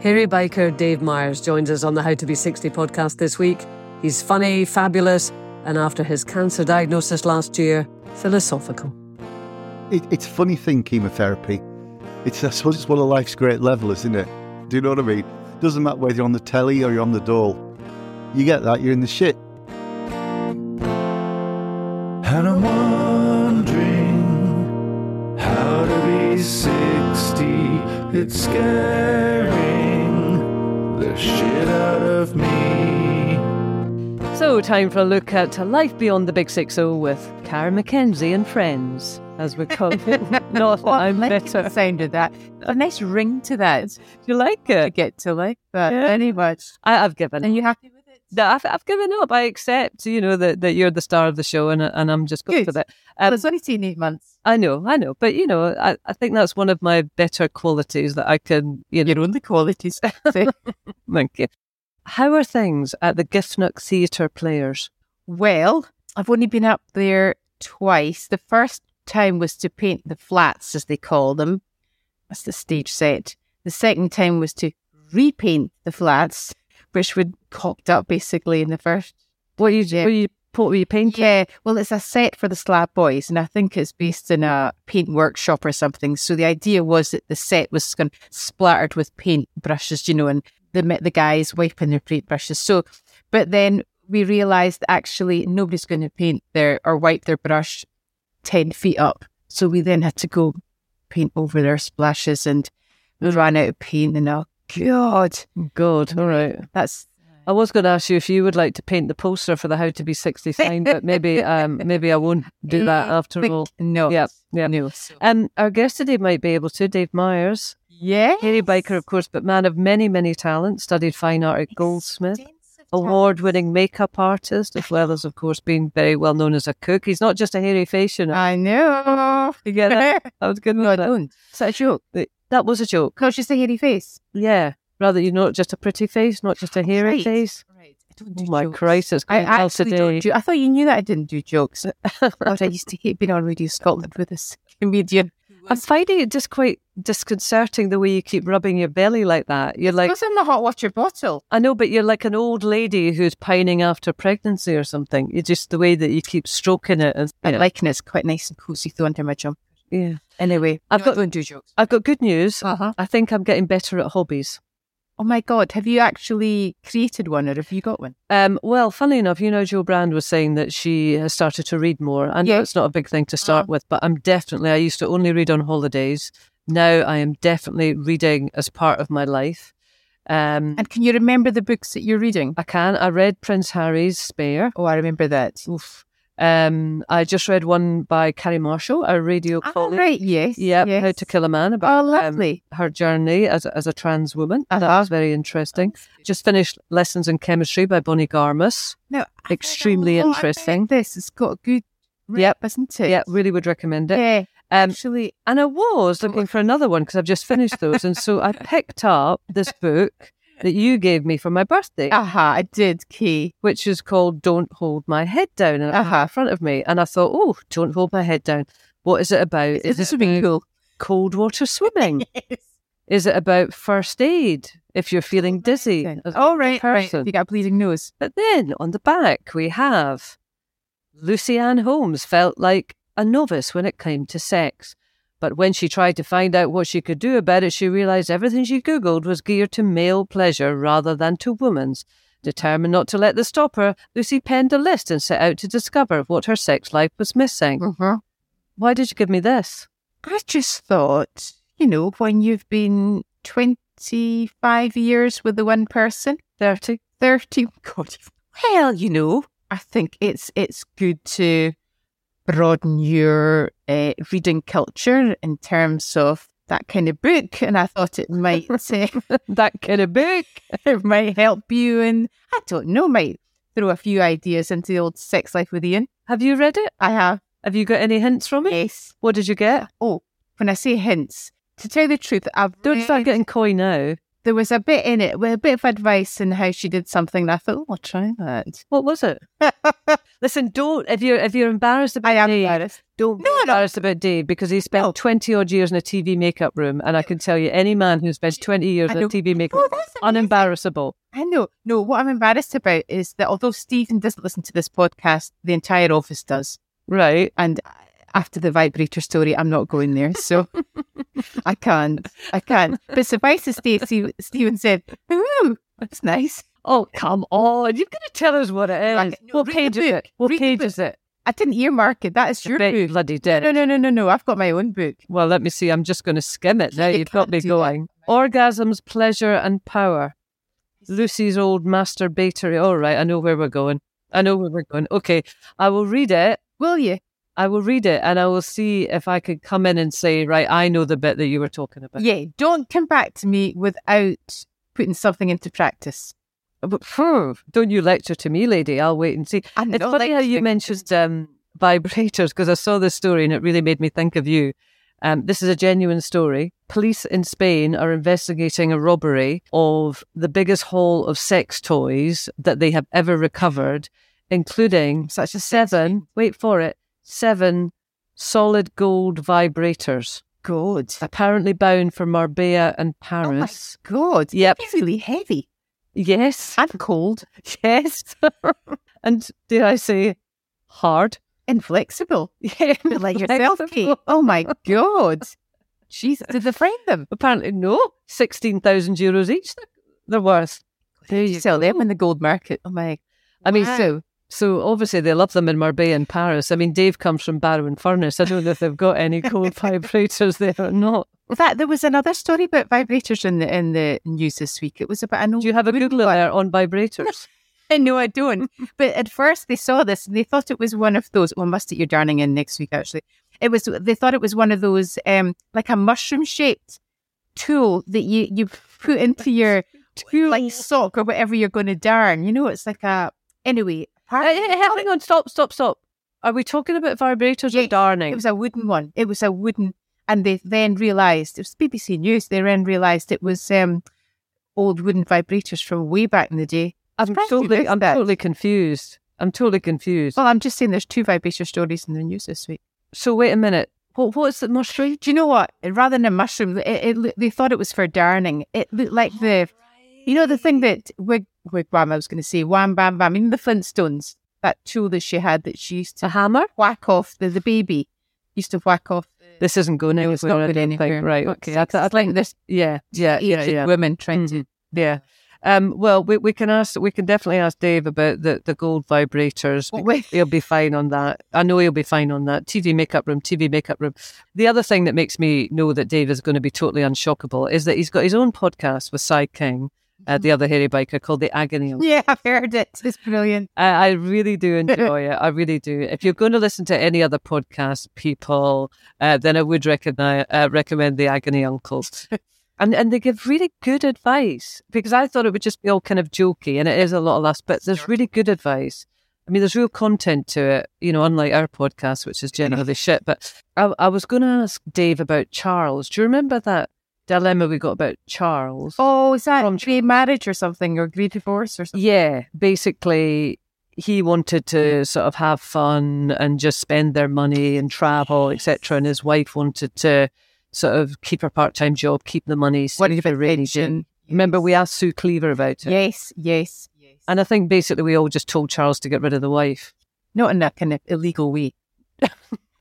Hairy biker Dave Myers joins us on the How to Be 60 podcast this week. He's funny, fabulous, and after his cancer diagnosis last year, philosophical. It, it's a funny thing, chemotherapy. It's, I suppose it's one of life's great levels, isn't it? Do you know what I mean? Doesn't matter whether you're on the telly or you're on the dole. You get that, you're in the shit. And I'm wondering how to be 60. It's scaring the shit out of me. So, time for a look at life beyond the big six zero with Karen McKenzie and friends, as we call it. Not that I'm like better. the sound of that. A nice ring to that. Do you like To it? get to like, but Yeah. anyway. I, I've given. Are you happy with it? No, I've, I've given up. I accept, you know, that, that you're the star of the show, and and I'm just going Good. with it. Well, Um, it's only seen eight months. I know, I know, but you know, I, I think that's one of my better qualities that I can, you know, Your only qualities. Thank you. How are things at the Giffnock Theatre Players? well, I've only been up there twice. The first time was to paint the flats, as they call them. That's the stage set. The second time was to repaint the flats, which were cocked up basically in the first. What you, Yeah. what you, what you painting? Yeah, well, it's a set for the Slab Boys, and I think it's based in a paint workshop or something. So the idea was that the set was kind of splattered with paint brushes, you know, and the the guys wiping their paint brushes. So, but then we realised actually nobody's going to paint their or wipe their brush ten feet up. So we then had to go paint over their splashes, and we ran out of paint. And oh god, God, all right. that's I was going to ask you if you would like to paint the poster for the How to Be 60 sign, but maybe um, maybe I won't do that after all. no, Yeah, yeah. no. Um, our guest today might be able to, Dave Myers. yeah, Hairy biker, of course, but man of many, many talents, studied fine art at Goldsmith, award winning makeup artist, as well as, of course, being very well known as a cook. He's not just a hairy know. I know. You get it? I was good No, I that. don't. Is that a joke? That was a joke. Because she's a hairy face. Yeah. Rather, you're not just a pretty face, not just a hairy Right. face. Right. I don't Oh do my jokes. Christ, it's I going actually today. do. I thought you knew that I didn't do jokes. God, I used to hate being on Radio Scotland with this comedian. I'm finding it just quite disconcerting the way you keep rubbing your belly like that. You're like, Because in the hot water bottle. I know, but you're like an old lady who's pining after pregnancy or something. You just the way that you keep stroking it. And, yeah. like it. It's quite nice and cozy though under my jumper. yeah. Anyway, I've got- don't do jokes. I've got good news. Uh-huh. I think I'm getting better at hobbies. Oh my God, have you actually created one or have you got one? Um, well, funnily enough, you know, Jo Brand was saying that she has started to read more. and Yeah. it's not a big thing to start Uh-huh. with, but I'm definitely, I used to only read on holidays. Now I am definitely reading as part of my life. Um, And can you remember the books that you're reading? I can. I read Prince Harry's Spare. Oh, I remember that. Oof. Um, I just read one by Carrie Marshall, a radio Ah, colleague. right, yes. Yeah, yes. How to Kill a Man about Oh, lovely. um, her journey as a, as a trans woman. That Uh-huh. was very interesting. Just finished Lessons in Chemistry by Bonnie Garmus. no, extremely interesting. This it's got a good rep, Yep. isn't it? Yeah, really would recommend it. Yeah. Um, Actually, and I was looking for another one because I've just finished those, and so I picked up this book that you gave me for my birthday, aha, I did, Kaye. which is called "Don't Hold My Head Down," and I have it Uh-huh. in front of me. And I thought, oh, don't hold my head down. What is it about? Is it swimming about pool? cold water swimming? Yes. Is it about first aid if you're feeling dizzy? as a Oh, right, right. You got a bleeding nose. But then on the back we have Lucy-Anne Holmes felt like a novice when it came to sex. But when she tried to find out what she could do about it, she realized everything she Googled was geared to male pleasure rather than to woman's. Determined not to let this stop her, Lucy penned a list and set out to discover what her sex life was missing. Mm-hmm. Why did you give me this? I just thought, you know, when you've been 25 years with the one person, 30? 30, God, well, you know, I think it's it's good to broaden your uh, reading culture in terms of that kind of book. And I thought it might that kind of book. it might help you, and I don't know, might throw a few ideas into the old sex life with Ian. Have you read it? I have, Have you got any hints from it? yes. What did you get? Oh, when I say hints, to tell you the truth, I've Don't start getting coy now. There was a bit in it with a bit of advice in how she did something. And I thought, oh, I'll try that. What was it? Listen, don't if you're if you're embarrassed about I am Dave, embarrassed. don't be No, no. embarrassed about Dave because he spent twenty odd years in a TV makeup room, and I can tell you, any man who spends twenty years in a. TV makeup Oh, room, that's unembarrassable. I know. No, what I'm embarrassed about is that although Stephen doesn't listen to this podcast, the entire office does. Right? And after the vibrator story, I'm not going there. So I can't. I can't. But suffice to say, Steve- Stephen said, Ooh, that's nice. Oh come on! You've got to tell us what it is. Right, no, what page is it? What Read page is it? I didn't earmark it. That is your you book. bloody did. No, no, no, no, no. I've got my own book. Well, let me see. I'm just going to skim it now. You You've got me do that. going. Orgasms, pleasure, and power. Lucy's old masturbator. All right, I know where we're going. I know where we're going. Okay, I will read it. Will you? I will read it, and I will see if I could come in and say, right, I know the bit that you were talking about. Yeah. Don't come back to me without putting something into practice. But, phew, don't you lecture to me, lady? I'll wait and see. I'm It's funny how you mentioned um, vibrators because I saw this story and it really made me think of you. Um, this is a genuine story. Police in Spain are investigating a robbery of the biggest haul of sex toys that they have ever recovered, including Such a seven, wait for it, seven solid gold vibrators, God. apparently bound for Marbella and Paris. Oh my. God. Yep. It's really heavy Yes. and cold, Yes. and did I say, hard? inflexible. Yeah. Like yourself. Kate. Oh my God. Jeez, did they find them? Apparently, no. 16,000 euros each they're- they're worth. There you Sell them in the gold market. Oh my. I mean, Wow. so so obviously they love them in Marbella and Paris. I mean, Dave comes from Barrow in Furness. I don't know if they've got any gold vibrators there or not. In fact, there was another story about vibrators in the in the news this week. It was about an old Do you have a Google alert on vibrators? no, I don't. but at first they saw this and they thought it was one of those. Well, must get your darning in next week. Actually, it was. They thought it was one of those, um, like a mushroom shaped tool that you you put into your like sock or whatever you're going to darn. You know, it's like a anyway. Apparently- uh, hang on, stop, stop, stop. Are we talking about vibrators or darning? It was a wooden one. It was a wooden, and they then realised it was BBC News. They then realised it was um, old wooden vibrators from way back in the day. I'm totally, I'm that. totally confused. I'm totally confused. Well, I'm just saying there's two vibrator stories in the news this week. So wait a minute. What, what's the mushroom? Do you know what? Rather than a mushroom, it, it, they thought it was for darning. It looked like the, you know, the thing that wig wigwam. I was going to say wham bam bam. Know the Flintstones, that tool that she had that she used A to hammer? whack off the the baby. Used to whack off. This isn't going anywhere. it's not good anywhere. Right. Okay. I, th- I It's like this. Yeah. Yeah. Yeah. Yeah. women trying to. Mhm. Yeah. Um, well, we, we can ask. We can definitely ask Dave about the, the gold vibrators. He'll be fine on that. I know he'll be fine on that. TV makeup room. TV makeup room. The other thing that makes me know that Dave is going to be totally unshockable is that he's got his own podcast with Si King, uh, the other hairy biker, called the Agony. Uncle. Yeah, I've heard it. It's brilliant. I, I really do enjoy it. I really do. If you're going to listen to any other podcast, people, uh, then I would recommend uh, recommend the Agony Uncles. And and they give really good advice because I thought it would just be all kind of jokey, and it is a lot of laughs, but there's really good advice. I mean, there's real content to it, you know, unlike our podcast, which is generally shit. But I, I was going to ask Dave about Charles. Do you remember that dilemma we got about Charles? Oh, is that From- grey marriage or something, or grey divorce or something? Yeah, basically, he wanted to sort of have fun and just spend their money and travel, etc. And his wife wanted to sort of keep her part-time job, keep the money. What save about for rainy. Remember, we asked Sue Cleaver about it, Yes, yes, yes. and I think basically we all just told Charles to get rid of the wife. Not in a kind of illegal way.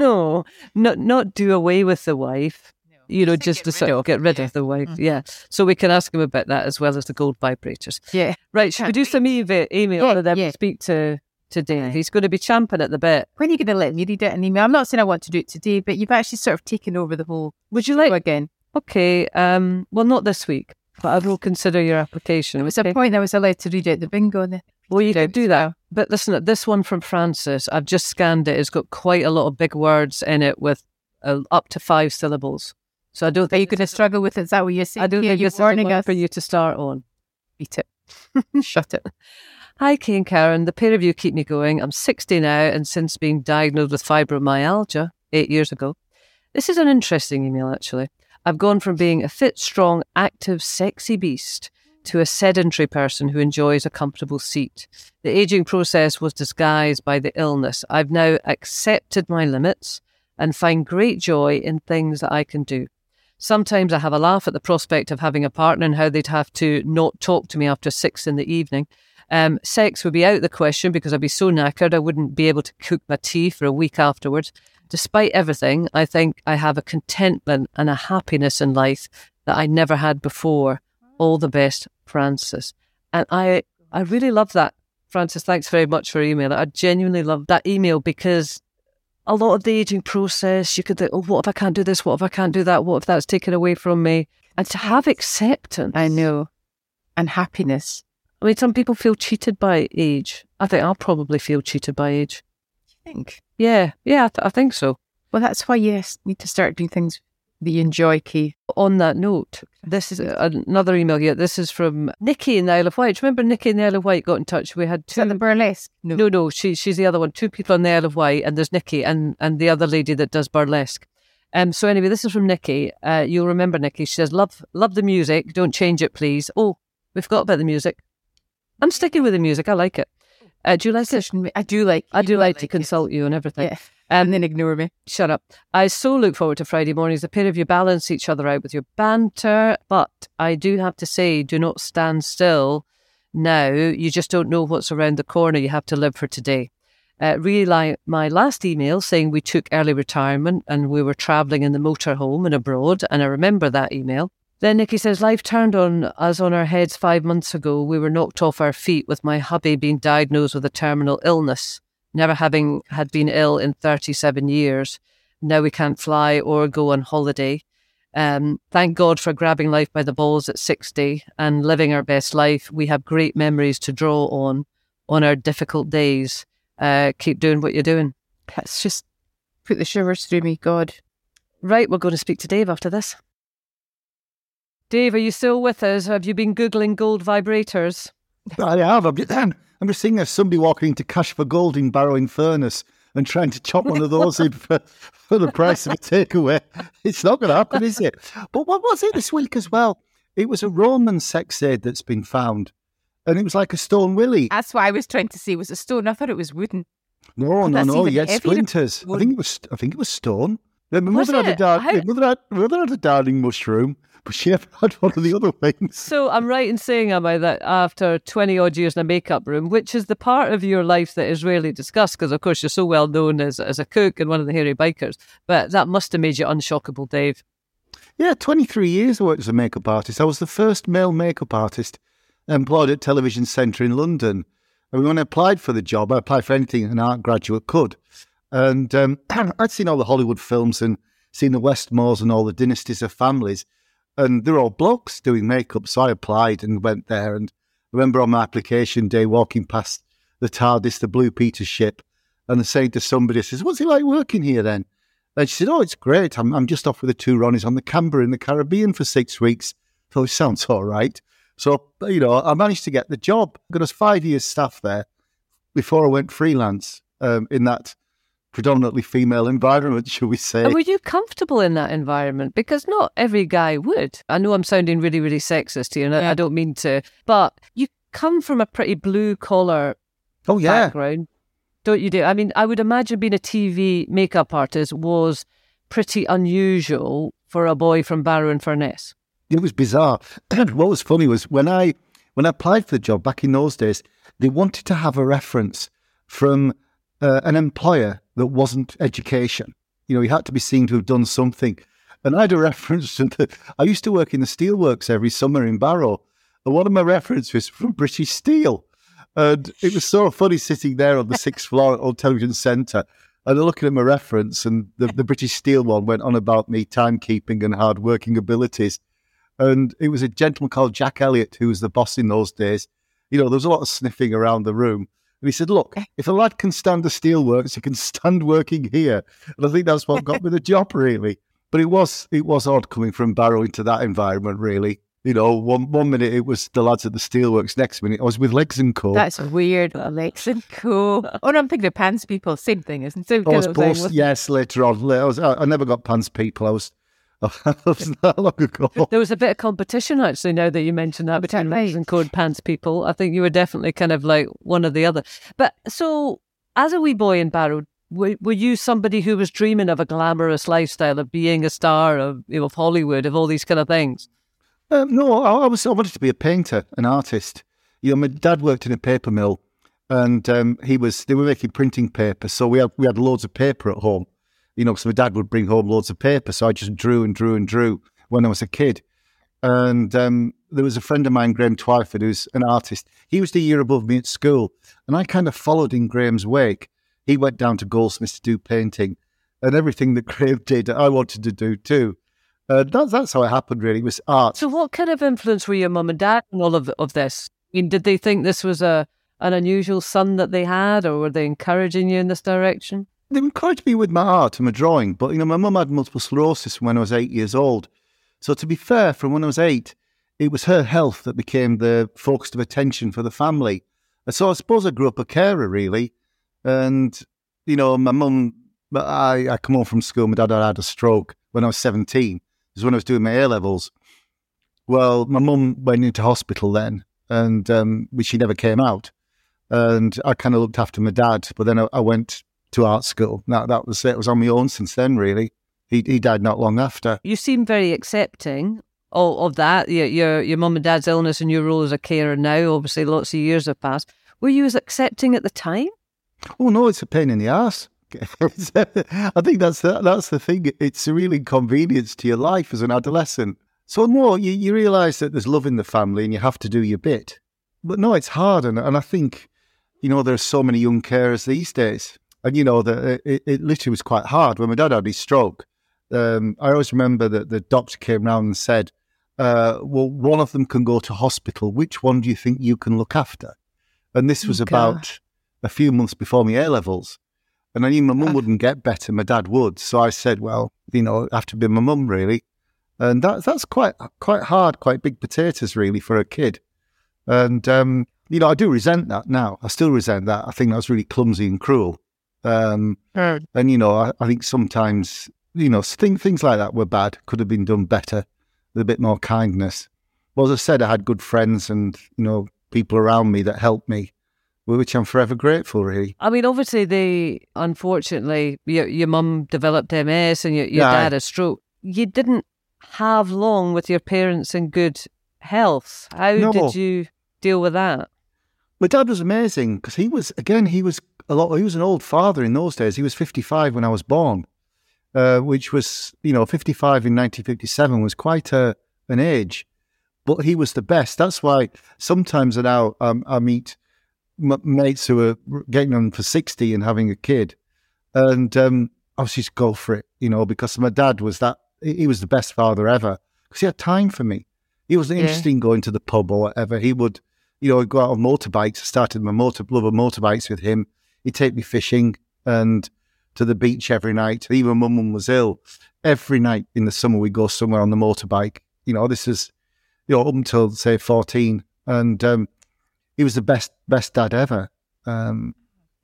No, not not do away with the wife. You know, just to get sort rid of get rid yeah. of the wife. Mhm. Yeah. So we can ask him about that as well as the gold vibrators. Yeah. Right. Should we do some email, email Yeah, for them yeah. to speak to, to Dave? He's going to be champing at the bit. When are you going to let me read it in email? I'm not saying I want to do it today, but you've actually sort of taken over the whole Would you like? again. Okay. Um. Well, not this week, but I will consider your application. It was okay? a point I was allowed to read out the bingo. And the, Well, you could do that. But listen, this one from Francis, I've just scanned it. It's got quite a lot of big words in it with uh, up to five syllables. So I don't Are you going to struggle with it? Is that what you're saying? I don't Here, think you're warning us. for you to start on. Beat it. Shut it. Hi, Kay and Karen. The pair of you keep me going. I'm 60 now, and since being diagnosed with fibromyalgia eight years ago, this is an interesting email, actually. I've gone from being a fit, strong, active, sexy beast to a sedentary person who enjoys a comfortable seat. The aging process was disguised by the illness. I've now accepted my limits and find great joy in things that I can do. Sometimes I have a laugh at the prospect of having a partner and how they'd have to not talk to me after six in the evening. Um, sex would be out of the question because I'd be so knackered I wouldn't be able to cook my tea for a week afterwards. Despite everything, I think I have a contentment and a happiness in life that I never had before. All the best, Francis. And I, I really love that. Francis, thanks very much for email. I genuinely love that email because a lot of the aging process, you could think, oh, what if I can't do this? What if I can't do that? What if that's taken away from me? And to have acceptance. I know. And happiness. I mean, some people feel cheated by age. I think I'll probably feel cheated by age. I think. Yeah, yeah, I, th- I think so. Well, that's why you need to start doing things you enjoy, Kaye. On that note, this is another email here. This is from Nikki in the Isle of Wight. Remember Nikki in the Isle of Wight got in touch? We had Is that two. the burlesque? no, no, she, she's the other one. Two people on the Isle of Wight, and there's Nikki and, and the other lady that does burlesque. Um, so anyway, this is from Nikki. Uh, you'll remember Nikki. She says, "Love, love the music. Don't change it, please." Oh, we forgot about the music. I'm sticking with the music. I like it. Uh, do you like it? I do like. I do know like to it. consult you and everything. Yeah. Um, and then ignore me. Shut up. I so look forward to Friday mornings. The pair of you balance each other out with your banter, but I do have to say, do not stand still now. You just don't know what's around the corner. You have to live for today. Uh, really, like my last email saying we took early retirement and we were travelling in the motorhome and abroad, and I remember that email. Then Nikki says, Life turned on us on our heads five months ago. We were knocked off our feet with my hubby being diagnosed with a terminal illness, never having had been ill in 37 years. Now we can't fly or go on holiday. Um, thank God for grabbing life by the balls at 60 and living our best life. We have great memories to draw on on our difficult days. Uh, keep doing what you're doing. Let's just put the shivers through me. God. Right, we're going to speak to Dave after this. Dave, are you still with us? Have you been Googling gold vibrators? I have. I'm just, I'm just seeing as somebody walking into Cash for Gold in Barrow in Furness and trying to chop one of those in for, for the price of a takeaway. It's not going to happen, is it? But what was it this week as well? It was a Roman sex aid that's been found. And it was like a stone willy. That's what I was trying to say. Was a stone? I thought it was wooden. No, no, that's no. even You had heavier. splinters. I think it was. I think it was stone. Yeah, my Was mother had a it? dar- How- my mother had, my mother had a darling mushroom, but she never had one of the other things. So I'm right in saying, am I, that after 20 odd years in a makeup room, which is the part of your life that is rarely discussed, because of course you're so well known as, as a cook and one of the hairy bikers, but that must have made you unshockable, Dave. Yeah, 23 years I worked as a makeup artist. I was the first male makeup artist employed at Television Centre in London. And when I applied for the job, I applied for anything an art graduate could. And um, I'd seen all the Hollywood films and seen the Westmores and all the dynasties of families. And they're all blokes doing makeup. So I applied and went there. And I remember on my application day walking past the TARDIS, the Blue Peter ship, and I saying to somebody, I says, What's it like working here then? And she said, Oh, it's great. I'm, I'm just off with the two Ronnies on the Canberra in the Caribbean for six weeks. So it sounds all right. So, you know, I managed to get the job. I was five years staff there before I went freelance um, in that predominantly female environment, shall we say. And were you comfortable in that environment? Because not every guy would. I know I'm sounding really, really sexist here, and I- Yeah. I don't mean to, but you come from a pretty blue collar oh, yeah. background, don't you? Do I mean, I would imagine being a TV makeup artist was pretty unusual for a boy from Barrow in Furness. It was bizarre. And what was funny was when I when I applied for the job back in those days, they wanted to have a reference from uh, an employer that wasn't education. You know, you had to be seen to have done something. And I had a reference to the. I used to work in the steelworks every summer in Barrow, and one of my references was from British Steel. And it was so funny sitting there on the sixth floor at Old Television Centre. And I'm looking at my reference, and the, the British Steel one went on about me timekeeping and hard working abilities. And it was a gentleman called Jack Elliott who was the boss in those days. You know, there was a lot of sniffing around the room. And he said, Look, if a lad can stand the steelworks, he can stand working here. And I think that's what got me the job, really. But it was it was odd coming from Barrow into that environment, really. You know, one one minute it was the lads at the steelworks, next minute I was with Legs and Co. That's weird, Alex and Co. Oh, no, I'm thinking of Pan's People. Same thing, isn't it? I was oh, kind of thing, post, yes, later on. I, was, I, I never got Pan's People. I was that wasn't that long ago. There was a bit of competition actually. Now that you mentioned that between right. and code Pan's People, I think you were definitely kind of like one or the other. But so, as a wee boy in Barrow, were, were you somebody who was dreaming of a glamorous lifestyle of being a star of you know, of Hollywood of all these kind of things? Um, no, I, I was. I wanted to be a painter, an artist. You know, my dad worked in a paper mill, and um, he was. They were making printing paper, so we had we had loads of paper at home. You know, because my dad would bring home loads of paper, so I just drew and drew and drew when I was a kid. And um, there was a friend of mine, Graham Twyford, who's an artist. He was the year above me at school, and I kind of followed in Graham's wake. He went down to Goldsmiths to do painting, and everything that Graham did, I wanted to do too. Uh, that's that's how it happened. Really, was art. So, what kind of influence were your mum and dad on all of of this? I mean, did they think this was a an unusual son that they had, or were they encouraging you in this direction? They encouraged me with my art and my drawing. But, you know, my mum had multiple sclerosis when I was eight years old. So, to be fair, from when I was eight, it was her health that became the focus of attention for the family. And so, I suppose I grew up a carer, really. And, you know, my mum, I, I come home from school, my dad had had a stroke when I was 17. It was when I was doing my A levels. Well, my mum went into hospital then, and um, she never came out. And I kind of looked after my dad, but then I, I went to art school. That that was it. I was on my own since then. Really, he he died not long after. You seem very accepting of, of that. Your your your mum and dad's illness and your role as a carer now. Obviously, lots of years have passed. Were you as accepting at the time? Oh no, it's a pain in the ass. I think that's the, that's the thing. It's a real inconvenience to your life as an adolescent. So no, you, you realise that there's love in the family and you have to do your bit. But no, it's hard, and and I think you know there's so many young carers these days, and you know that it, it literally was quite hard when my dad had his stroke. Um, I always remember that the doctor came round and said, uh, "Well, one of them can go to hospital. Which one do you think you can look after?" And this was Oh, about a few months before my A levels. And I knew my mum wouldn't get better, my dad would. So I said, well, you know, it'd have to be my mum, really. And that, that's quite quite hard, quite big potatoes, really, for a kid. And, um, you know, I do resent that now. I still resent that. I think that was really clumsy and cruel. Um, and, you know, I, I think sometimes, you know, things, things like that were bad, could have been done better with a bit more kindness. Well, as I said, I had good friends and, you know, people around me that helped me, which I'm forever grateful, really. I mean, obviously, they unfortunately your your mum developed MS and your your Yeah. dad a stroke. You didn't have long with your parents in good health. How No. did you deal with that? My dad was amazing because he was again he was a lot he was an old father in those days. He was fifty five when I was born, uh, which was you know fifty five in nineteen fifty seven was quite a an age, but he was the best. That's why sometimes now um, I meet m- mates who are getting on for sixty and having a kid, and um, I was just go for it, you know, because my dad was that he he was the best father ever because he had time for me. He wasn't Yeah. interested in going to the pub or whatever. He would you know, I'd go out on motorbikes. I started my motor love of motorbikes with him. He'd take me fishing and to the beach every night. Even when mum was ill, every night in the summer we'd go somewhere on the motorbike. You know, this is you know up until say fourteen, and um, he was the best best dad ever. Um,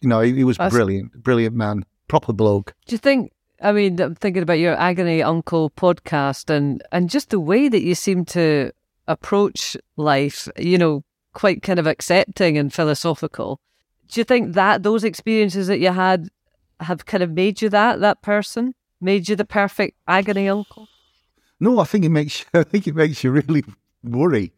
you know, he, he was That's- brilliant, brilliant man, proper bloke. Do you think? I mean, I'm thinking about your agony uncle podcast and and just the way that you seem to approach life. You know, quite kind of accepting and philosophical. Do you think that those experiences that you had have kind of made you that that person, made you the perfect agony uncle? No, I think it makes you, I think it makes you really worry.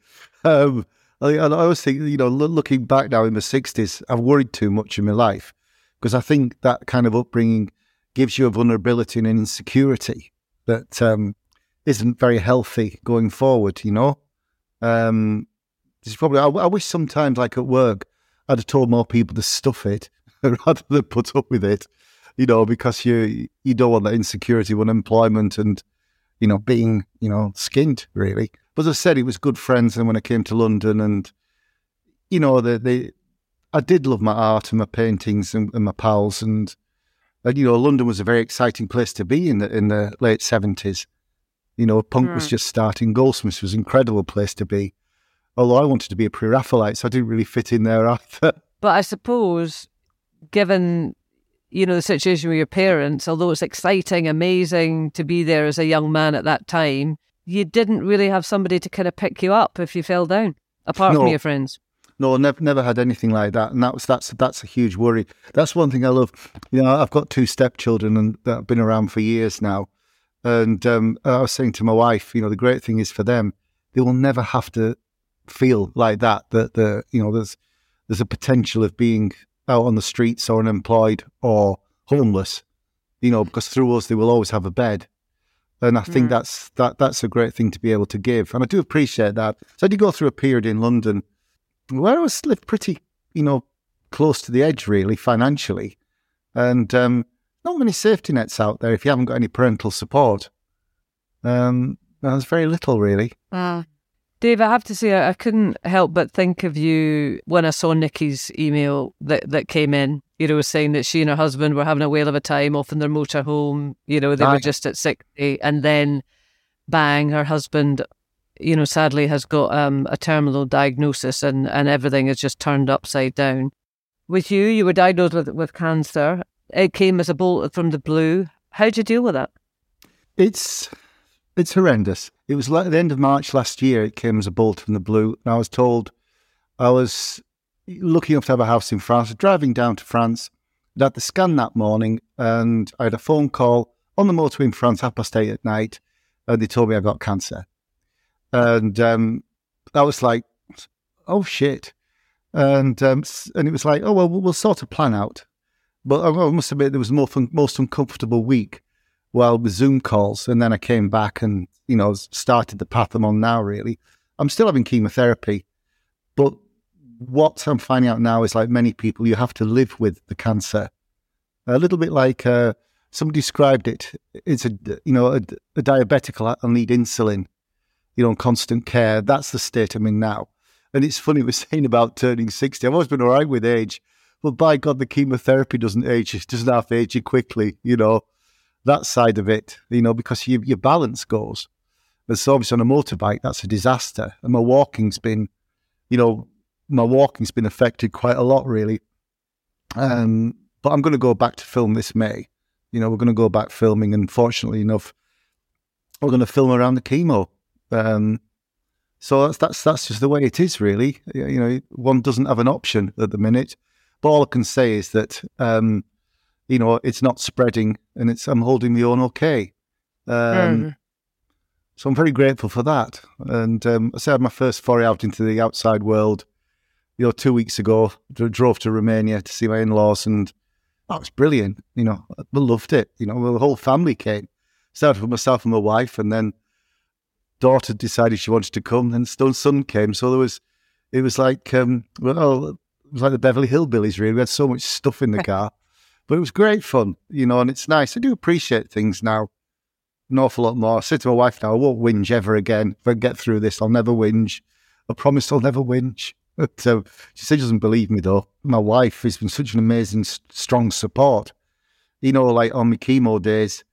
Um, I, I always think, you know, looking back now in the sixties, I've worried too much in my life because I think that kind of upbringing gives you a vulnerability and an insecurity that um, isn't very healthy going forward. You know, um, is probably. I, I wish sometimes, like at work, I'd have told more people to stuff it rather than put up with it. You know, because you you don't want that insecurity unemployment and you know, being, you know, skint really. But as I said, it was good friends. And when I came to London and, you know, the, the, I did love my art and my paintings and, and my pals. And, and, you know, London was a very exciting place to be in the, in the late seventies. You know, punk was Mm. just starting. Goldsmiths was an incredible place to be. Although I wanted to be a pre-Raphaelite, so I didn't really fit in there either. But I suppose, given you know, the situation with your parents, although it's exciting, amazing to be there as a young man at that time, you didn't really have somebody to kind of pick you up if you fell down, apart No. from your friends. No, never, never had anything like that, and that was that's that's a huge worry. That's one thing I love. You know, I've got two stepchildren, and that have been around for years now. And um, I was saying to my wife, you know, the great thing is for them, they will never have to feel like that. That the you know, there's there's a potential of being out on the streets or unemployed or homeless. You know, because through us they will always have a bed. And I think Mm. that's that that's a great thing to be able to give, and I do appreciate that. So I did go through a period in London where I was lived pretty, you know, close to the edge, really, financially. And um, not many safety nets out there if you haven't got any parental support. Um, there's very little, really. Dave, I have to say, I couldn't help but think of you when I saw Nikki's email that, that came in, you know, saying that she and her husband were having a whale of a time off in their motorhome. You know, they Aye. were just at 60. And then, bang, her husband, you know, sadly has got um, a terminal diagnosis and, and everything is just turned upside down. With you, you were diagnosed with, with cancer. It came as a bolt from the blue. How'd you deal with it? It's it's horrendous. It was like the end of March last year. It came as a bolt from the blue, and I was told I was looking enough to have a house in France. Driving down to France, I had the scan that morning, and I had a phone call on the motorway in France, half past eight at night, and they told me I got cancer. And um, I was like, "Oh shit!" And um, and it was like, "Oh well, we'll sort a plan out." But I must admit, there was the most most uncomfortable week well with Zoom calls, and then I came back and you know started the path I'm on now. Really, I'm still having chemotherapy, but what I'm finding out now is like many people, you have to live with the cancer. A little bit like uh, somebody described it. It's a you know a, a diabetic will need insulin, you know, constant care. That's the state I'm in now. And it's funny we're saying about turning sixty. I've always been all right with age, but by God, the chemotherapy doesn't age. It doesn't have to age you quickly. You know, that side of it, you know, because you, your balance goes. But so obviously on a motorbike, that's a disaster. And my walking's been, you know, my walking's been affected quite a lot, really. Um, but I'm going to go back to film this May. You know, we're going to go back filming, and fortunately enough, we're going to film around the chemo. Um, so that's that's that's just the way it is, really. You know, one doesn't have an option at the minute. But all I can say is that um, you know it's not spreading, and it's I'm holding my own okay. Um, So I'm very grateful for that. And um, I said I had my first foray out into the outside world, you know, two weeks ago. Dro- Drove to Romania to see my in-laws, and that was brilliant. You know, I loved it. You know, the whole family came. Started with myself and my wife, and then daughter decided she wanted to come, and still son came. So there was, it was like, um, well, it was like the Beverly Hillbillies. Really, we had so much stuff in the car, but it was great fun. You know, and it's nice. I do appreciate things now an awful lot more. I said to my wife now, I won't whinge ever again. If I get through this, I'll never whinge. I promise I'll never whinge. so she said she doesn't believe me though. My wife has been such an amazing, strong support. You know, like on my chemo days,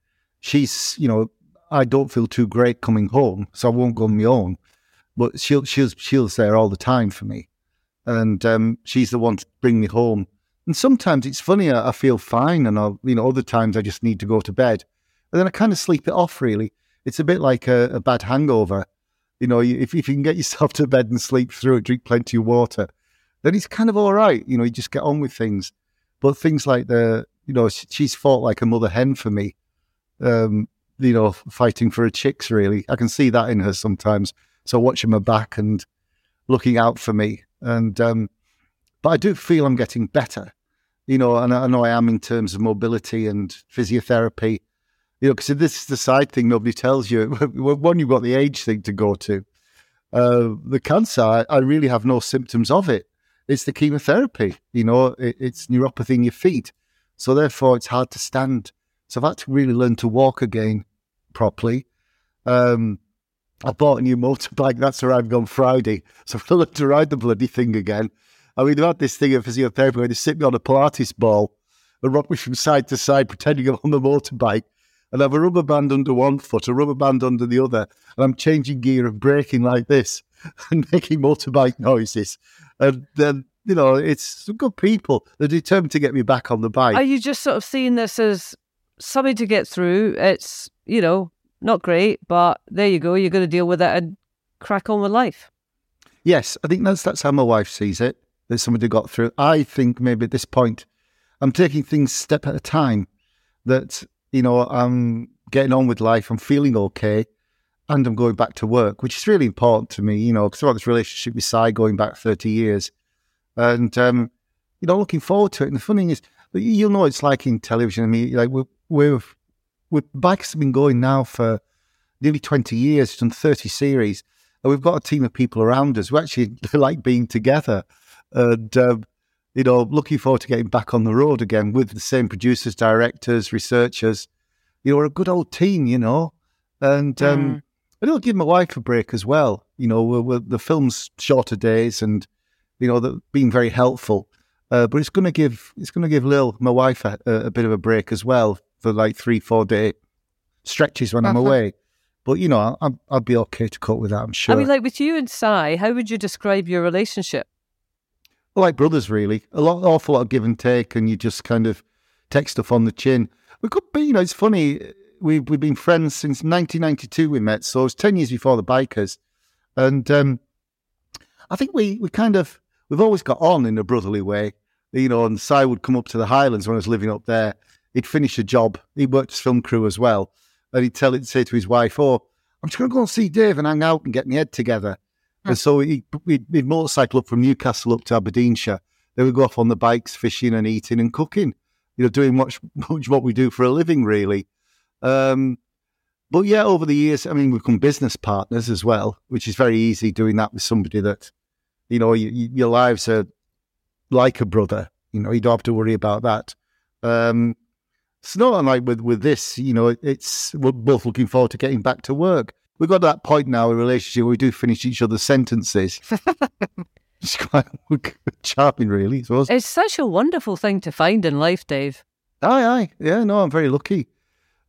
she's, you know, I don't feel too great coming home, so I won't go on my own. But she'll, she'll, she'll there all the time for me. And um, she's the one to bring me home. And sometimes it's funny, I, I feel fine, and I'll, you know, other times I just need to go to bed and then I kind of sleep it off. Really, it's a bit like a, a bad hangover. You know, if, if you can get yourself to bed and sleep through it, drink plenty of water, then it's kind of all right. You know, you just get on with things. But things like the, you know, she's fought like a mother hen for me. Um, you know, fighting for her chicks. Really, I can see that in her sometimes. So watching my back and looking out for me, and um, but I do feel I'm getting better. You know, and I know I am in terms of mobility and physiotherapy you know, because this is the side thing nobody tells you. One, you've got the age thing to go to. Uh, the cancer, I, I really have no symptoms of it. It's the chemotherapy, you know, it, it's neuropathy in your feet. So therefore, it's hard to stand. So I've had to really learn to walk again properly. Um, I bought a new motorbike. That's arriving on Friday. So I've learned to ride the bloody thing again. I mean, they've had this thing of physiotherapy where they sit me on a Pilates ball and rock me from side to side, pretending I'm on the motorbike and I have a rubber band under one foot, a rubber band under the other, and I'm changing gear and braking like this and making motorbike noises. And then you know, it's some good people. They're determined to get me back on the bike. Are you just sort of seeing this as something to get through? It's, you know, not great, but there you go. You're going to deal with it and crack on with life. Yes, I think that's that's how my wife sees it. That somebody got through. I think maybe at this point, I'm taking things step at a time. That you know, I'm getting on with life. I'm feeling okay, and I'm going back to work, which is really important to me. You know, because I've got this relationship with Si going back 30 years, and um, you know, looking forward to it. And the funny thing is, you'll know it's like in television. I mean, like we're we're, we're bikes have been going now for nearly 20 years, done 30 series and we've got a team of people around us who actually like being together. And, um, you know, looking forward to getting back on the road again with the same producers, directors, researchers. You know, we're a good old team, you know. And um, mm. I will give my wife a break as well. You know, we're, we're, the film's shorter days and, you know, being very helpful. Uh, but it's going to give it's going to give Lil, my wife, a, a, bit of a break as well for like three, four day stretches when uh-huh. I'm away. But you know, i will be okay to cope with that. I'm sure. I mean, like with you and Si, how would you describe your relationship? Like brothers, really. A lot, awful lot of give and take, and you just kind of take stuff on the chin. We could be, you know, it's funny. We've we've been friends since 1992. We met, so it was ten years before the bikers, and um, I think we we kind of we've always got on in a brotherly way. You know, and Si would come up to the Highlands when I was living up there. He'd finish a job. He worked as film crew as well and he'd tell it, say to his wife, "Oh, I'm just going to go and see Dave and hang out and get my head together." And so we'd, we'd motorcycle up from Newcastle up to Aberdeenshire. Then we'd go off on the bikes, fishing and eating and cooking. You know, doing much, much what we do for a living, really. Um, but yeah, over the years, I mean, we've become business partners as well, which is very easy doing that with somebody that, you know, you, you, your lives are like a brother. You know, you don't have to worry about that. Um, it's not unlike with, with this, you know, it's we're both looking forward to getting back to work. We've got that point now in a relationship where we do finish each other's sentences. it's quite charming, really. Suppose. It's such a wonderful thing to find in life, Dave. Aye, aye. Yeah, no, I'm very lucky.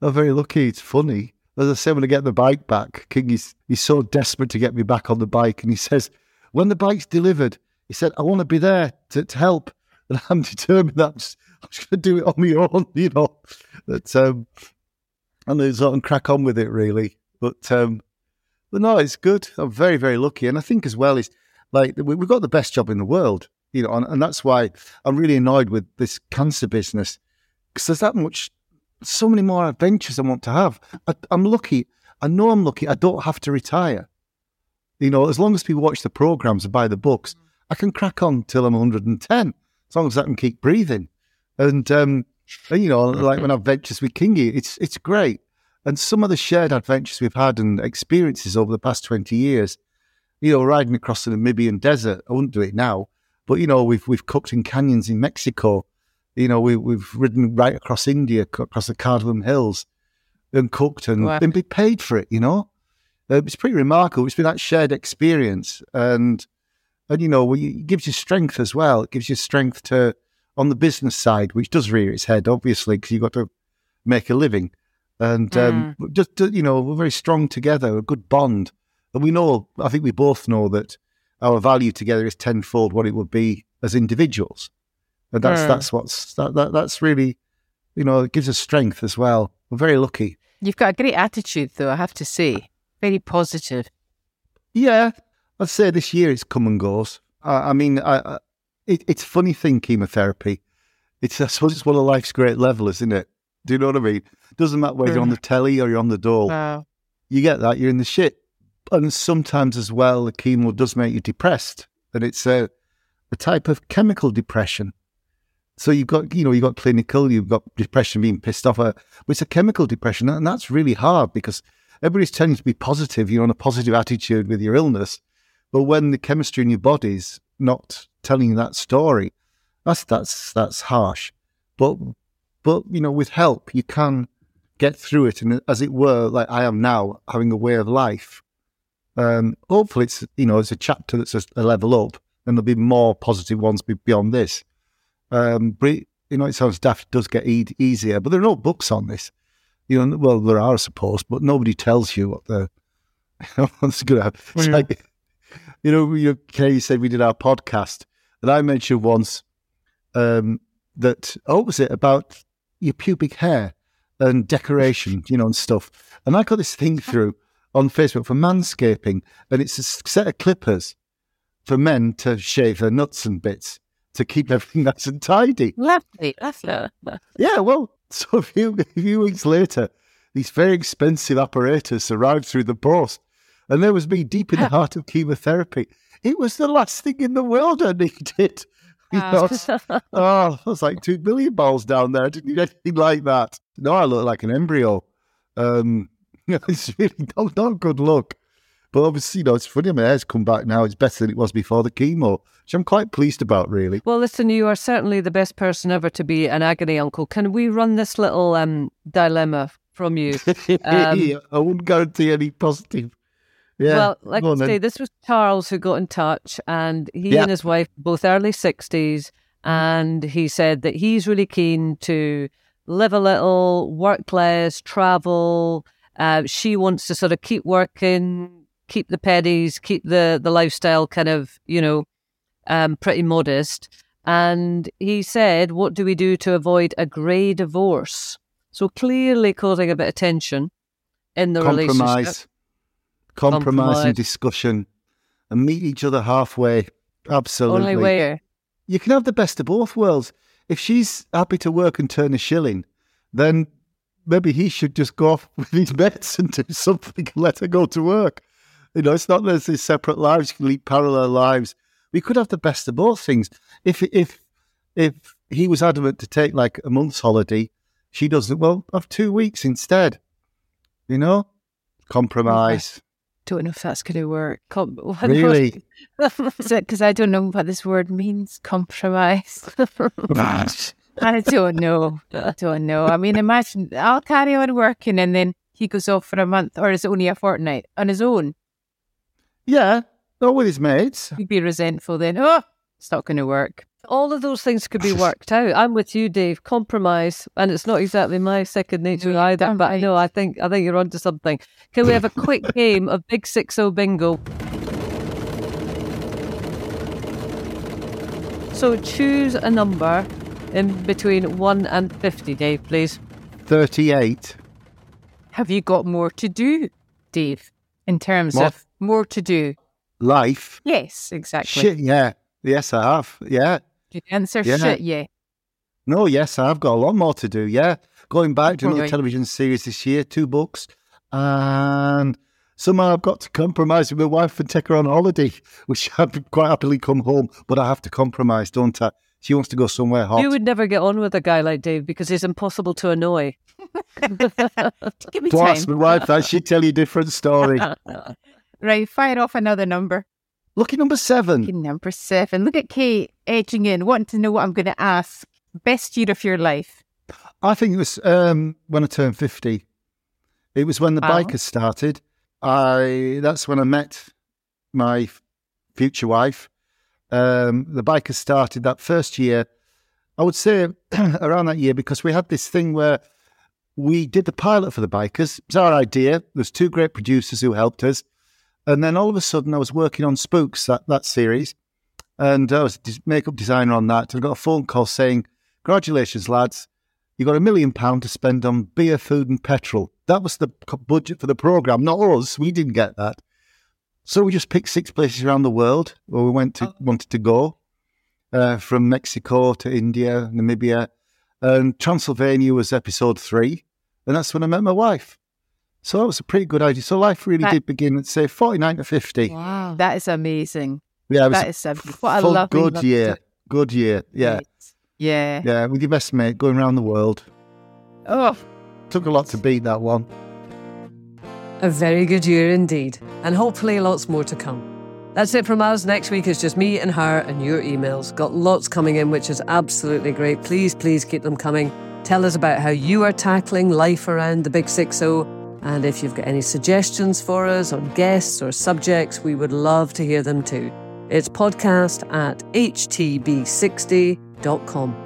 I'm very lucky. It's funny. As I say, when I get the bike back, King is he's so desperate to get me back on the bike. And he says, when the bike's delivered, he said, I want to be there to, to help. And I'm determined that I'm just going to do it on my own, you know. That um, and then sort of crack on with it, really. But um, but no, it's good. I'm very very lucky, and I think as well is like we've got the best job in the world, you know, and, and that's why I'm really annoyed with this cancer business because there's that much, so many more adventures I want to have. I, I'm lucky. I know I'm lucky. I don't have to retire. You know, as long as people watch the programs and buy the books, I can crack on till I'm 110, as long as I can keep breathing. And, um, and you know, like when I've ventures with Kingy, it's it's great. And some of the shared adventures we've had and experiences over the past 20 years, you know, riding across the Namibian desert, I wouldn't do it now, but, you know, we've, we've cooked in canyons in Mexico. You know, we, we've ridden right across India, across the Cardamom Hills and cooked and wow. been paid for it, you know? Uh, it's pretty remarkable. It's been that shared experience. And, and you know, it gives you strength as well. It gives you strength to, on the business side, which does rear its head, obviously, because you've got to make a living. And mm. um, just, you know, we're very strong together, a good bond. And we know, I think we both know that our value together is tenfold what it would be as individuals. And that's, mm. that's what's, that, that, that's really, you know, it gives us strength as well. We're very lucky. You've got a great attitude, though, I have to say. Very positive. Yeah. I'd say this year it's come and goes. I, I mean, I, it, it's funny thing, chemotherapy. It's I suppose it's one of life's great levels, isn't it? Do you know what I mean? Doesn't matter whether you're on the telly or you're on the dole. You get that, you're in the shit. And sometimes as well, the chemo does make you depressed. And it's a, a type of chemical depression. So you've got, you know, you've got clinical, you've got depression being pissed off, uh, but it's a chemical depression. And that's really hard because everybody's telling you to be positive, you're on a positive attitude with your illness. But when the chemistry in your body's not telling that story. That's that's that's harsh, but but you know, with help, you can get through it, and as it were, like I am now, having a way of life. Um, hopefully, it's you know, it's a chapter that's a, a level up, and there'll be more positive ones beyond this. Um, but it, you know, it sounds daft. It does get e- easier, but there are no books on this. You know, well, there are, I suppose, but nobody tells you what the. You know, it's good. It's like, you know, you, you said we did our podcast And I mentioned once um, that, oh, was it about your pubic hair and decoration, you know, and stuff. And I got this thing through on Facebook for manscaping, and it's a set of clippers for men to shave their nuts and bits to keep everything nice and tidy. Lovely, lovely. Yeah, well, so a few, a few weeks later, these very expensive apparatus arrived through the post, and there was me deep in the heart of chemotherapy. It was the last thing in the world I needed. Know, oh, I was like two billion balls down there. I didn't need anything like that. No, I look like an embryo. Um, it's really not, not good look. But obviously, you know, it's funny. My hair's come back now. It's better than it was before the chemo, which I'm quite pleased about, really. Well, listen, you are certainly the best person ever to be an agony uncle. Can we run this little um, dilemma from you? Um, I wouldn't guarantee any positive. Yeah. Well, like I say, this was Charles who got in touch, and he Yeah. and his wife, both early 60s, and he said that he's really keen to live a little, work less, travel. Uh, she wants to sort of keep working, keep the pennies, keep the, the lifestyle kind of, you know, um, pretty modest. And he said, What do we do to avoid a grey divorce? So clearly causing a bit of tension in the relationship. Compromise, compromise, and discussion, and meet each other halfway. Absolutely. Only way. You can have the best of both worlds. If she's happy to work and turn a shilling, then maybe he should just go off with his mates and do something and let her go to work. You know, it's not that there's these separate lives, you can lead parallel lives. We could have the best of both things. If if if he was adamant to take like a month's holiday, she doesn't, well, have two weeks instead. You know? Compromise. Don't know if that's going to work. Com- Really? Because I don't know what this word means. Compromise. I don't know. I don't know. I mean, imagine I'll carry on working and then he goes off for a month, or is it only a fortnight on his own? yeah, not with his mates. He'd be resentful then. Oh, it's not going to work. All of those things could be worked out. I'm with you, Dave. Compromise, and it's not exactly my second nature No, either. damn But right. no, I think I think you're onto something. Can we have a quick game of Big Six O Bingo? So choose a number in between one and fifty, Dave, please. 38. Have you got more to do, Dave? In terms What? of more to do? Life. Yes, exactly. Shit, yeah. Yes, I have. Yeah. Did answer Yeah. shit? Yeah. No, yes, I've got a lot more to do. Yeah. Going back to another Right. television series this year, two books. And somehow I've got to compromise with my wife and take her on holiday, which I'd quite happily come home, but I have to compromise, don't I? She wants to go somewhere hot. You would never get on with a guy like Dave because he's impossible to annoy. Give me to ask my wife that, she'd tell you a different story. Right, fire off another number. Lucky number seven. Okay, number seven. Look at Kaye edging in, wanting to know what I'm going to ask. Best year of your life. I think it was um, when I turned 50. It was when the Wow. bikers started. I That's when I met my future wife. Um, the bikers started that first year. I would say around that year because we had this thing where we did the pilot for the bikers. It was our idea. There's two great producers who helped us. And then all of a sudden, I was working on Spooks, that, that series. And I was a makeup designer on that. And I got a phone call saying, Congratulations, lads. You got a million pound to spend on beer, food, and petrol. That was the budget for the program, not us. We didn't get that. So we just picked six places around the world where we went to wanted to go, uh, from Mexico to India, Namibia, and Transylvania was episode three, and that's when I met my wife. So that was a pretty good idea. So life really That- did begin at say forty nine to fifty. Wow. That is amazing. Yeah, it was That is a, what a full lovely, good lovely year. story. Good year. Yeah, Yeah. yeah, with your best mate going around the world. Oh, Took a lot to beat that one. A very good year indeed, and hopefully lots more to come. That's it from us. Next week is just me and her and your emails. Got lots coming in, which is absolutely great. Please, please keep them coming. Tell us about how you are tackling life around the Big Six O. And if you've got any suggestions for us on guests or subjects, we would love to hear them too. It's podcast at htb60.com.